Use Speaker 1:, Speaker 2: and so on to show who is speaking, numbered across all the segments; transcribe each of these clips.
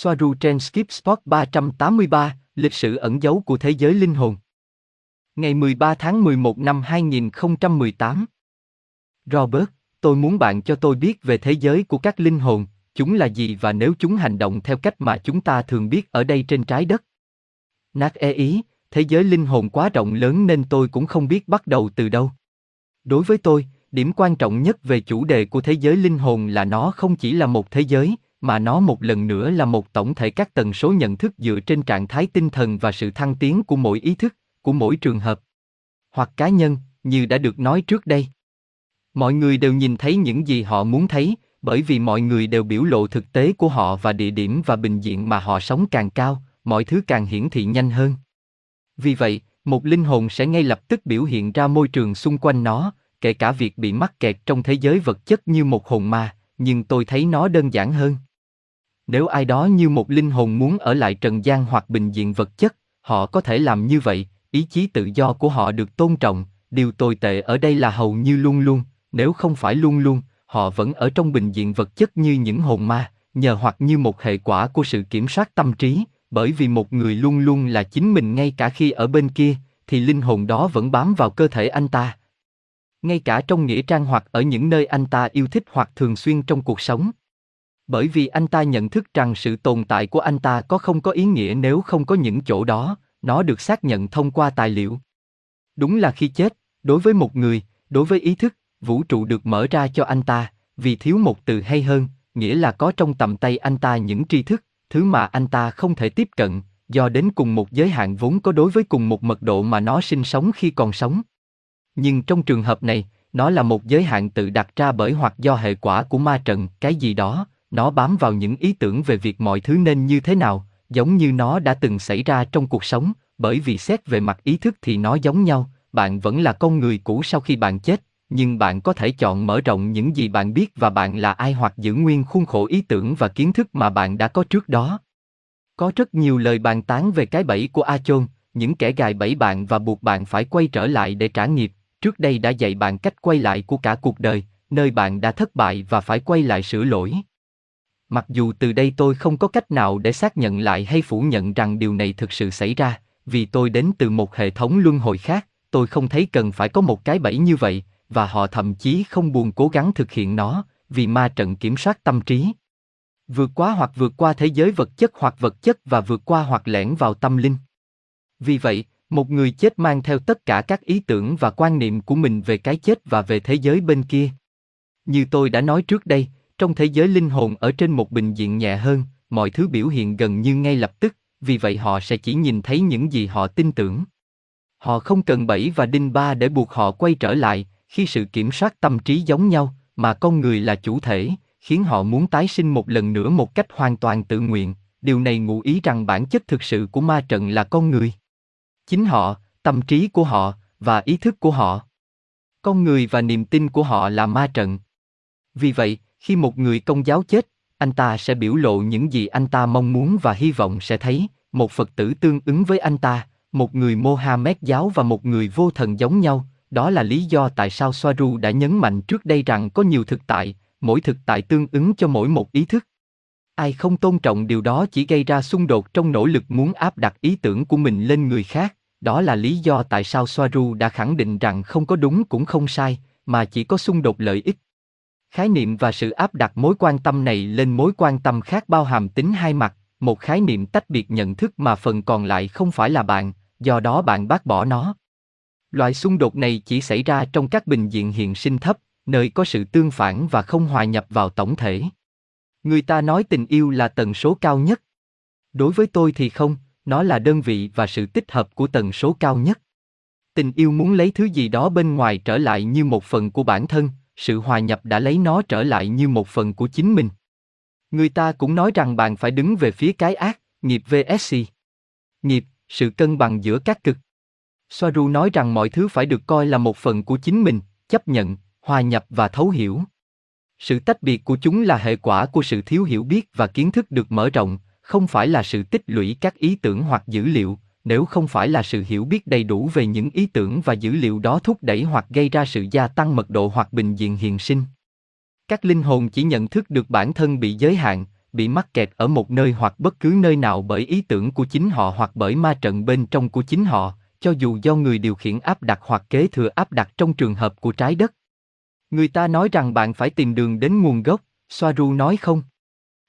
Speaker 1: Soaru trên Skip Spot 383, lịch sử ẩn dấu của thế giới linh hồn. Ngày 13 tháng 11 năm 2018. Robert, tôi muốn bạn cho tôi biết về thế giới của các linh hồn, chúng là gì và nếu chúng hành động theo cách mà chúng ta thường biết ở đây trên trái đất. Nát e ý, thế giới linh hồn quá rộng lớn nên tôi cũng không biết bắt đầu từ đâu. Đối với tôi, điểm quan trọng nhất về chủ đề của thế giới linh hồn là nó không chỉ là một thế giới, mà nó một lần nữa là một tổng thể các tần số nhận thức dựa trên trạng thái tinh thần và sự thăng tiến của mỗi ý thức, của mỗi trường hợp hoặc cá nhân, như đã được nói trước đây. Mọi người đều nhìn thấy những gì họ muốn thấy, bởi vì mọi người đều biểu lộ thực tế của họ và địa điểm và bình diện mà họ sống càng cao, mọi thứ càng hiển thị nhanh hơn. Vì vậy, một linh hồn sẽ ngay lập tức biểu hiện ra môi trường xung quanh nó, kể cả việc bị mắc kẹt trong thế giới vật chất như một hồn ma, nhưng tôi thấy nó đơn giản hơn. Nếu ai đó như một linh hồn muốn ở lại trần gian hoặc bình diện vật chất, họ có thể làm như vậy, ý chí tự do của họ được tôn trọng, điều tồi tệ ở đây là hầu như luôn luôn, nếu không phải luôn luôn, họ vẫn ở trong bình diện vật chất như những hồn ma, nhờ hoặc như một hệ quả của sự kiểm soát tâm trí, bởi vì một người luôn luôn là chính mình ngay cả khi ở bên kia, thì linh hồn đó vẫn bám vào cơ thể anh ta. Ngay cả trong nghĩa trang hoặc ở những nơi anh ta yêu thích hoặc thường xuyên trong cuộc sống. Bởi vì anh ta nhận thức rằng sự tồn tại của anh ta có không có ý nghĩa nếu không có những chỗ đó, nó được xác nhận thông qua tài liệu. Đúng là khi chết, đối với một người, đối với ý thức, vũ trụ được mở ra cho anh ta, vì thiếu một từ hay hơn, nghĩa là có trong tầm tay anh ta những tri thức, thứ mà anh ta không thể tiếp cận, do đến cùng một giới hạn vốn có đối với cùng một mật độ mà nó sinh sống khi còn sống. Nhưng trong trường hợp này, nó là một giới hạn tự đặt ra bởi hoặc do hệ quả của ma trận, cái gì đó, nó bám vào những ý tưởng về việc mọi thứ nên như thế nào, giống như nó đã từng xảy ra trong cuộc sống, bởi vì xét về mặt ý thức thì nó giống nhau, bạn vẫn là con người cũ sau khi bạn chết, nhưng bạn có thể chọn mở rộng những gì bạn biết và bạn là ai hoặc giữ nguyên khuôn khổ ý tưởng và kiến thức mà bạn đã có trước đó. Có rất nhiều lời bàn tán về cái bẫy của A Chôn, những kẻ gài bẫy bạn và buộc bạn phải quay trở lại để trả nghiệp, trước đây đã dạy bạn cách quay lại của cả cuộc đời, nơi bạn đã thất bại và phải quay lại sửa lỗi. Mặc dù từ đây tôi không có cách nào để xác nhận lại hay phủ nhận rằng điều này thực sự xảy ra, vì tôi đến từ một hệ thống luân hồi khác, tôi không thấy cần phải có một cái bẫy như vậy, và họ thậm chí không buồn cố gắng thực hiện nó, vì ma trận kiểm soát tâm trí. Vượt qua hoặc vượt qua thế giới vật chất hoặc vật chất và vượt qua hoặc lẻn vào tâm linh. Vì vậy, một người chết mang theo tất cả các ý tưởng và quan niệm của mình về cái chết và về thế giới bên kia. Như tôi đã nói trước đây, trong thế giới linh hồn ở trên một bình diện nhẹ hơn, mọi thứ biểu hiện gần như ngay lập tức, vì vậy họ sẽ chỉ nhìn thấy những gì họ tin tưởng. Họ không cần bẫy và đinh ba để buộc họ quay trở lại, khi sự kiểm soát tâm trí giống nhau, mà con người là chủ thể, khiến họ muốn tái sinh một lần nữa một cách hoàn toàn tự nguyện. Điều này ngụ ý rằng bản chất thực sự của ma trận là con người. Chính họ, tâm trí của họ và ý thức của họ. Con người và niềm tin của họ là ma trận. Vì vậy, khi một người công giáo chết, anh ta sẽ biểu lộ những gì anh ta mong muốn và hy vọng sẽ thấy, một Phật tử tương ứng với anh ta, một người Mohammed giáo và một người vô thần giống nhau, đó là lý do tại sao Soaru đã nhấn mạnh trước đây rằng có nhiều thực tại, mỗi thực tại tương ứng cho mỗi một ý thức. Ai không tôn trọng điều đó chỉ gây ra xung đột trong nỗ lực muốn áp đặt ý tưởng của mình lên người khác, đó là lý do tại sao Soaru đã khẳng định rằng không có đúng cũng không sai, mà chỉ có xung đột lợi ích. Khái niệm và sự áp đặt mối quan tâm này lên mối quan tâm khác bao hàm tính hai mặt, một khái niệm tách biệt nhận thức mà phần còn lại không phải là bạn, do đó bạn bác bỏ nó. Loại xung đột này chỉ xảy ra trong các bình diện hiện sinh thấp, nơi có sự tương phản và không hòa nhập vào tổng thể. Người ta nói tình yêu là tần số cao nhất. Đối với tôi thì không, nó là đơn vị và sự tích hợp của tần số cao nhất. Tình yêu muốn lấy thứ gì đó bên ngoài trở lại như một phần của bản thân, sự hòa nhập đã lấy nó trở lại như một phần của chính mình. Người ta cũng nói rằng bạn phải đứng về phía cái ác, nghiệp VSC. Nghiệp, sự cân bằng giữa các cực. Soaru nói rằng mọi thứ phải được coi là một phần của chính mình, chấp nhận, hòa nhập và thấu hiểu. Sự tách biệt của chúng là hệ quả của sự thiếu hiểu biết và kiến thức được mở rộng, không phải là sự tích lũy các ý tưởng hoặc dữ liệu, nếu không phải là sự hiểu biết đầy đủ về những ý tưởng và dữ liệu đó thúc đẩy hoặc gây ra sự gia tăng mật độ hoặc bình diện hiện sinh. Các linh hồn chỉ nhận thức được bản thân bị giới hạn, bị mắc kẹt ở một nơi hoặc bất cứ nơi nào bởi ý tưởng của chính họ hoặc bởi ma trận bên trong của chính họ, cho dù do người điều khiển áp đặt hoặc kế thừa áp đặt trong trường hợp của trái đất. Người ta nói rằng bạn phải tìm đường đến nguồn gốc, Soaru nói không?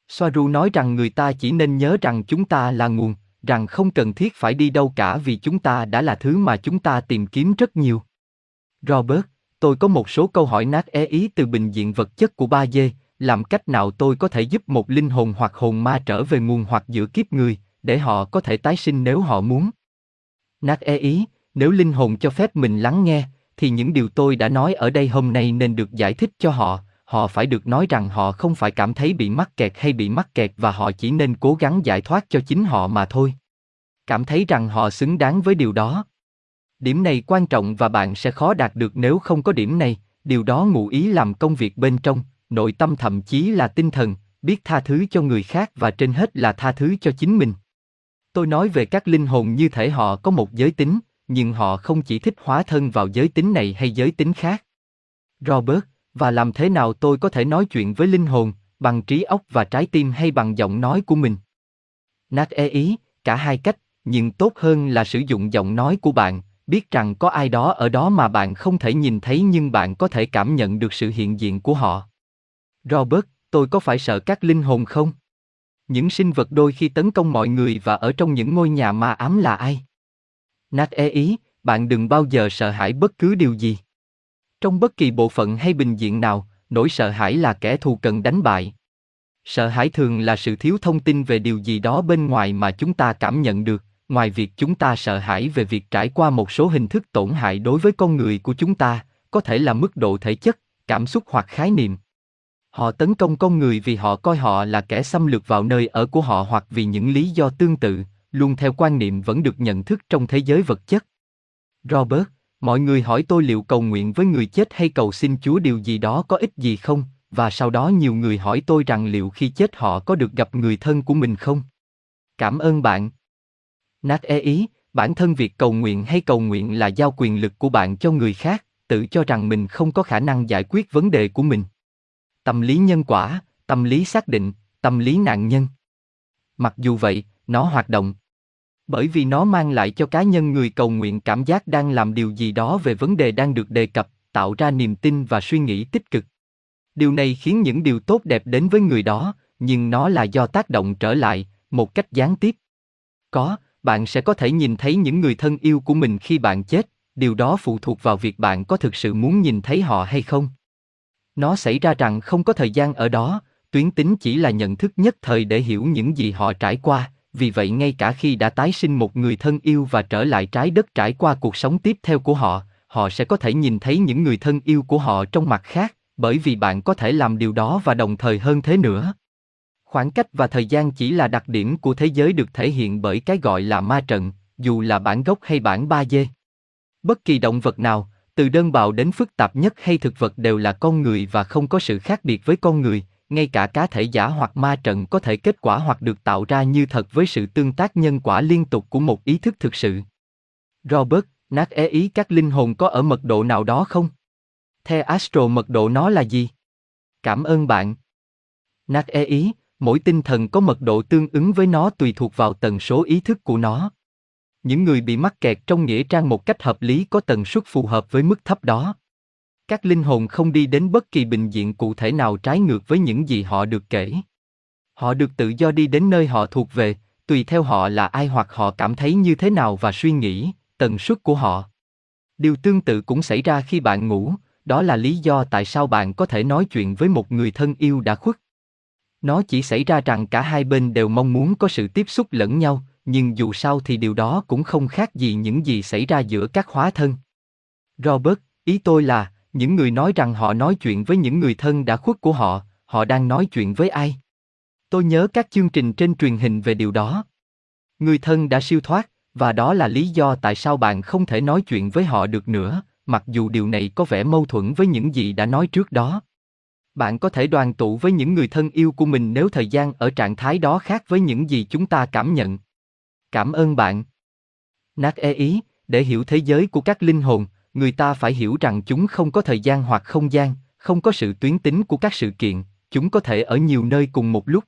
Speaker 1: Soaru nói rằng người ta chỉ nên nhớ rằng chúng ta là nguồn, rằng không cần thiết phải đi đâu cả vì chúng ta đã là thứ mà chúng ta tìm kiếm rất nhiều. Robert, tôi có một số câu hỏi nát é ý từ bình diện vật chất của ba dê, làm cách nào tôi có thể giúp một linh hồn hoặc hồn ma trở về nguồn hoặc giữa kiếp người, để họ có thể tái sinh nếu họ muốn. Nát e ý, nếu linh hồn cho phép mình lắng nghe, thì những điều tôi đã nói ở đây hôm nay nên được giải thích cho họ, họ phải được nói rằng họ không phải cảm thấy bị mắc kẹt hay bị mắc kẹt và họ chỉ nên cố gắng giải thoát cho chính họ mà thôi. Cảm thấy rằng họ xứng đáng với điều đó. Điểm này quan trọng và bạn sẽ khó đạt được nếu không có điểm này, điều đó ngụ ý làm công việc bên trong, nội tâm thậm chí là tinh thần, biết tha thứ cho người khác và trên hết là tha thứ cho chính mình. Tôi nói về các linh hồn như thể họ có một giới tính, nhưng họ không chỉ thích hóa thân vào giới tính này hay giới tính khác. Robert, và làm thế nào tôi có thể nói chuyện với linh hồn, bằng trí óc và trái tim hay bằng giọng nói của mình? Nát e ý, cả hai cách, nhưng tốt hơn là sử dụng giọng nói của bạn, biết rằng có ai đó ở đó mà bạn không thể nhìn thấy nhưng bạn có thể cảm nhận được sự hiện diện của họ. Robert, tôi có phải sợ các linh hồn không? Những sinh vật đôi khi tấn công mọi người và ở trong những ngôi nhà ma ám là ai? Nát e ý, bạn đừng bao giờ sợ hãi bất cứ điều gì. Trong bất kỳ bộ phận hay bình diện nào, nỗi sợ hãi là kẻ thù cần đánh bại. Sợ hãi thường là sự thiếu thông tin về điều gì đó bên ngoài mà chúng ta cảm nhận được, ngoài việc chúng ta sợ hãi về việc trải qua một số hình thức tổn hại đối với con người của chúng ta, có thể là mức độ thể chất, cảm xúc hoặc khái niệm. Họ tấn công con người vì họ coi họ là kẻ xâm lược vào nơi ở của họ hoặc vì những lý do tương tự, luôn theo quan niệm vẫn được nhận thức trong thế giới vật chất. Robert, mọi người hỏi tôi liệu cầu nguyện với người chết hay cầu xin Chúa điều gì đó có ích gì không, và sau đó nhiều người hỏi tôi rằng liệu khi chết họ có được gặp người thân của mình không? Cảm ơn bạn. Nát e ý, bản thân việc cầu nguyện hay cầu nguyện là giao quyền lực của bạn cho người khác, tự cho rằng mình không có khả năng giải quyết vấn đề của mình tâm lý nhân quả, tâm lý xác định, tâm lý nạn nhân. Mặc dù vậy, nó hoạt động. Bởi vì nó mang lại cho cá nhân người cầu nguyện cảm giác đang làm điều gì đó về vấn đề đang được đề cập, tạo ra niềm tin và suy nghĩ tích cực. Điều này khiến những điều tốt đẹp đến với người đó, nhưng nó là do tác động trở lại, một cách gián tiếp. Có, bạn sẽ có thể nhìn thấy những người thân yêu của mình khi bạn chết, điều đó phụ thuộc vào việc bạn có thực sự muốn nhìn thấy họ hay không. Nó xảy ra rằng không có thời gian ở đó, tuyến tính chỉ là nhận thức nhất thời để hiểu những gì họ trải qua, vì vậy ngay cả khi đã tái sinh một người thân yêu và trở lại trái đất trải qua cuộc sống tiếp theo của họ, họ sẽ có thể nhìn thấy những người thân yêu của họ trong mặt khác, bởi vì bạn có thể làm điều đó và đồng thời hơn thế nữa. Khoảng cách và thời gian chỉ là đặc điểm của thế giới được thể hiện bởi cái gọi là ma trận, dù là bản gốc hay bản 3D. Bất kỳ động vật nào, từ đơn bào đến phức tạp nhất hay thực vật đều là con người và không có sự khác biệt với con người, ngay cả cá thể giả hoặc ma trận có thể kết quả hoặc được tạo ra như thật với sự tương tác nhân quả liên tục của một ý thức thực sự. Robert, nát é e ý các linh hồn có ở mật độ nào đó không? Theo Astro mật độ nó là gì? Cảm ơn bạn. Nát é e ý, mỗi tinh thần có mật độ tương ứng với nó tùy thuộc vào tần số ý thức của nó. Những người bị mắc kẹt trong nghĩa trang một cách hợp lý có tần suất phù hợp với mức thấp đó. Các linh hồn không đi đến bất kỳ bình diện cụ thể nào trái ngược với những gì họ được kể. Họ được tự do đi đến nơi họ thuộc về, tùy theo họ là ai hoặc họ cảm thấy như thế nào và suy nghĩ, tần suất của họ. Điều tương tự cũng xảy ra khi bạn ngủ, đó là lý do tại sao bạn có thể nói chuyện với một người thân yêu đã khuất. Nó chỉ xảy ra rằng cả hai bên đều mong muốn có sự tiếp xúc lẫn nhau, nhưng dù sao thì điều đó cũng không khác gì những gì xảy ra giữa các hóa thân. Robert, ý tôi là, những người nói rằng họ nói chuyện với những người thân đã khuất của họ, họ đang nói chuyện với ai? Tôi nhớ các chương trình trên truyền hình về điều đó. Người thân đã siêu thoát, và đó là lý do tại sao bạn không thể nói chuyện với họ được nữa, mặc dù điều này có vẻ mâu thuẫn với những gì đã nói trước đó. Bạn có thể đoàn tụ với những người thân yêu của mình nếu thời gian ở trạng thái đó khác với những gì chúng ta cảm nhận. Cảm ơn bạn. Nát e ý, để hiểu thế giới của các linh hồn, người ta phải hiểu rằng chúng không có thời gian hoặc không gian, không có sự tuyến tính của các sự kiện, chúng có thể ở nhiều nơi cùng một lúc.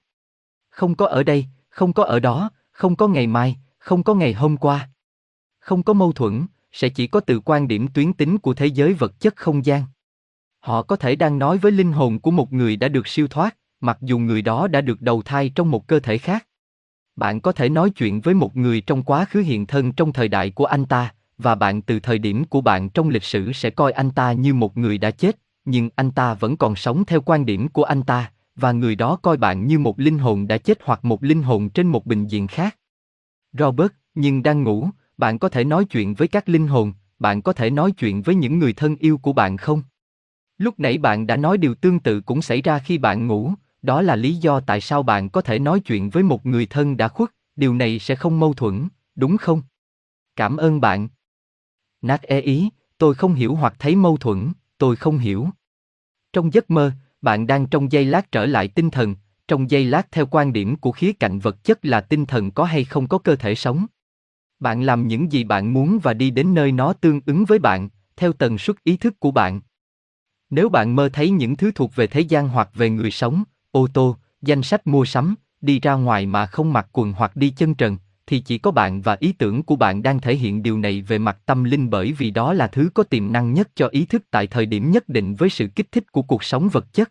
Speaker 1: không có ở đây, không có ở đó, không có ngày mai, không có ngày hôm qua. Không có mâu thuẫn, sẽ chỉ có từ quan điểm tuyến tính của thế giới vật chất không gian. Họ có thể đang nói với linh hồn của một người đã được siêu thoát, mặc dù người đó đã được đầu thai trong một cơ thể khác. Bạn có thể nói chuyện với một người trong quá khứ hiện thân trong thời đại của anh ta, và bạn từ thời điểm của bạn trong lịch sử sẽ coi anh ta như một người đã chết, nhưng anh ta vẫn còn sống theo quan điểm của anh ta, và người đó coi bạn như một linh hồn đã chết hoặc một linh hồn trên một bình diện khác. Robert, nhưng đang ngủ, bạn có thể nói chuyện với các linh hồn, bạn có thể nói chuyện với những người thân yêu của bạn không? Lúc nãy bạn đã nói điều tương tự cũng xảy ra khi bạn ngủ, đó là lý do tại sao bạn có thể nói chuyện với một người thân đã khuất, điều này sẽ không mâu thuẫn, đúng không? Cảm ơn bạn. Nát e ý, tôi không hiểu hoặc thấy mâu thuẫn, tôi không hiểu. Trong giấc mơ, bạn đang trong giây lát trở lại tinh thần, trong giây lát theo quan điểm của khía cạnh vật chất là tinh thần có hay không có cơ thể sống. Bạn làm những gì bạn muốn và đi đến nơi nó tương ứng với bạn, theo tần suất ý thức của bạn. Nếu bạn mơ thấy những thứ thuộc về thế gian hoặc về người sống, ô tô, danh sách mua sắm, đi ra ngoài mà không mặc quần hoặc đi chân trần, thì chỉ có bạn và ý tưởng của bạn đang thể hiện điều này về mặt tâm linh bởi vì đó là thứ có tiềm năng nhất cho ý thức tại thời điểm nhất định với sự kích thích của cuộc sống vật chất.